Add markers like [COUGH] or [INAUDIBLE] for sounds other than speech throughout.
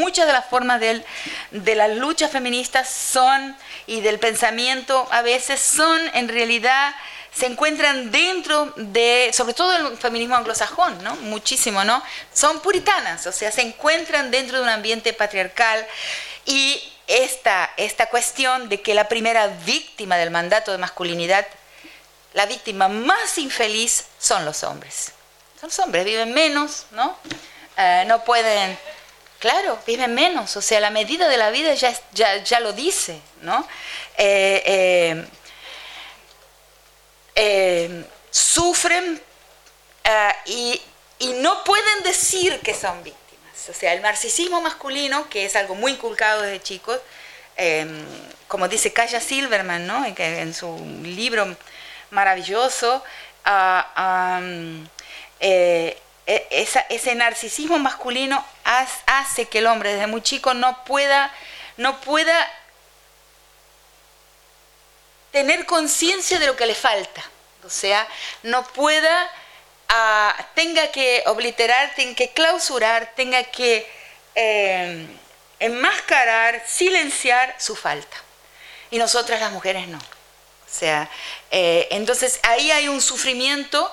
muchas de las formas de las luchas feministas son, y del pensamiento a veces son en realidad se encuentran dentro de, sobre todo el feminismo anglosajón, ¿no? Muchísimo, ¿no? Son puritanas, o sea, se encuentran dentro de un ambiente patriarcal y esta, esta cuestión de que la primera víctima del mandato de masculinidad, la víctima más infeliz son los hombres. Son los hombres, viven menos, ¿no? Eh, no pueden, claro, viven menos, o sea, la medida de la vida ya, ya, ya lo dice, ¿no? Eh, eh, eh, sufren eh, y, no pueden decir que son víctimas. O sea, el narcisismo masculino, que es algo muy inculcado desde chicos, como dice Kaya Silverman ¿no? en su libro maravilloso, ah, eh, e, ese narcisismo masculino hace que el hombre desde muy chico no pueda, no pueda tener conciencia de lo que le falta. O sea, no pueda, ah, tenga que obliterar, tenga que clausurar, tenga que eh, enmascarar, silenciar su falta. Y nosotras las mujeres no. O sea, eh, entonces ahí hay un sufrimiento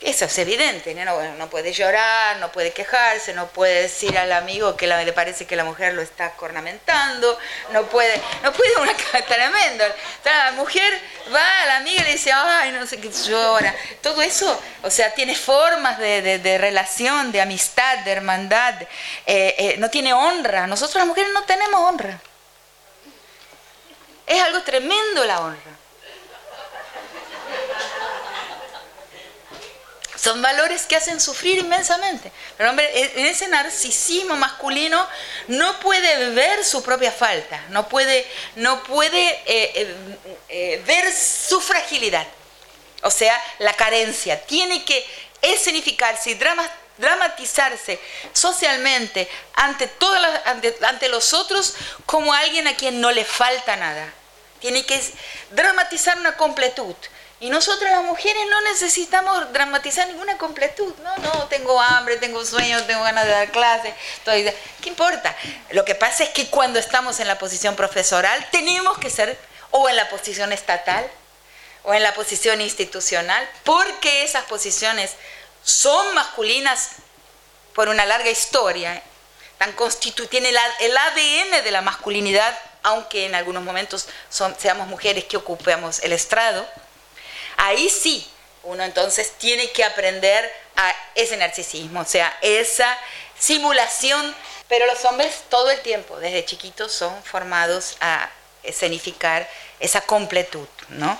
eso es evidente, ¿no? puede llorar, no puede quejarse, no puede decir al amigo que le parece que la mujer lo está cornamentando, no puede, no puede una [LAUGHS] tremendo. La mujer va a la amiga y le dice, ay, no sé qué llora. Todo eso, o sea, tiene formas de, relación, de amistad, de hermandad, eh, eh, no tiene honra. Nosotros las mujeres no tenemos honra. Es algo tremendo la honra. Son valores que hacen sufrir inmensamente. Pero hombre, e-, en ese narcisismo masculino no puede ver su propia falta, no puede, no puede eh, eh, eh, ver su fragilidad, o sea, la carencia. Tiene que escenificarse y dramatizarse socialmente ante, todas ante, ante los otros como alguien a quien no le falta nada. Tiene que dramatizar una completud. Y nosotras las mujeres no necesitamos dramatizar ninguna completud. No, no, tengo hambre, tengo sueño, tengo ganas de dar clase. ¿Qué importa? Lo que pasa es que cuando estamos en la posición profesoral tenemos que ser o en la posición estatal o en la posición institucional, porque esas posiciones son masculinas por una larga historia, tan constitu tiene el, ADN de la masculinidad, aunque en algunos momentos seamos mujeres que ocupemos el estrado Ahí sí, uno entonces tiene que aprender a ese narcisismo, o sea, esa simulación, pero los hombres todo el tiempo, desde chiquitos, son formados a escenificar esa completud, ¿no?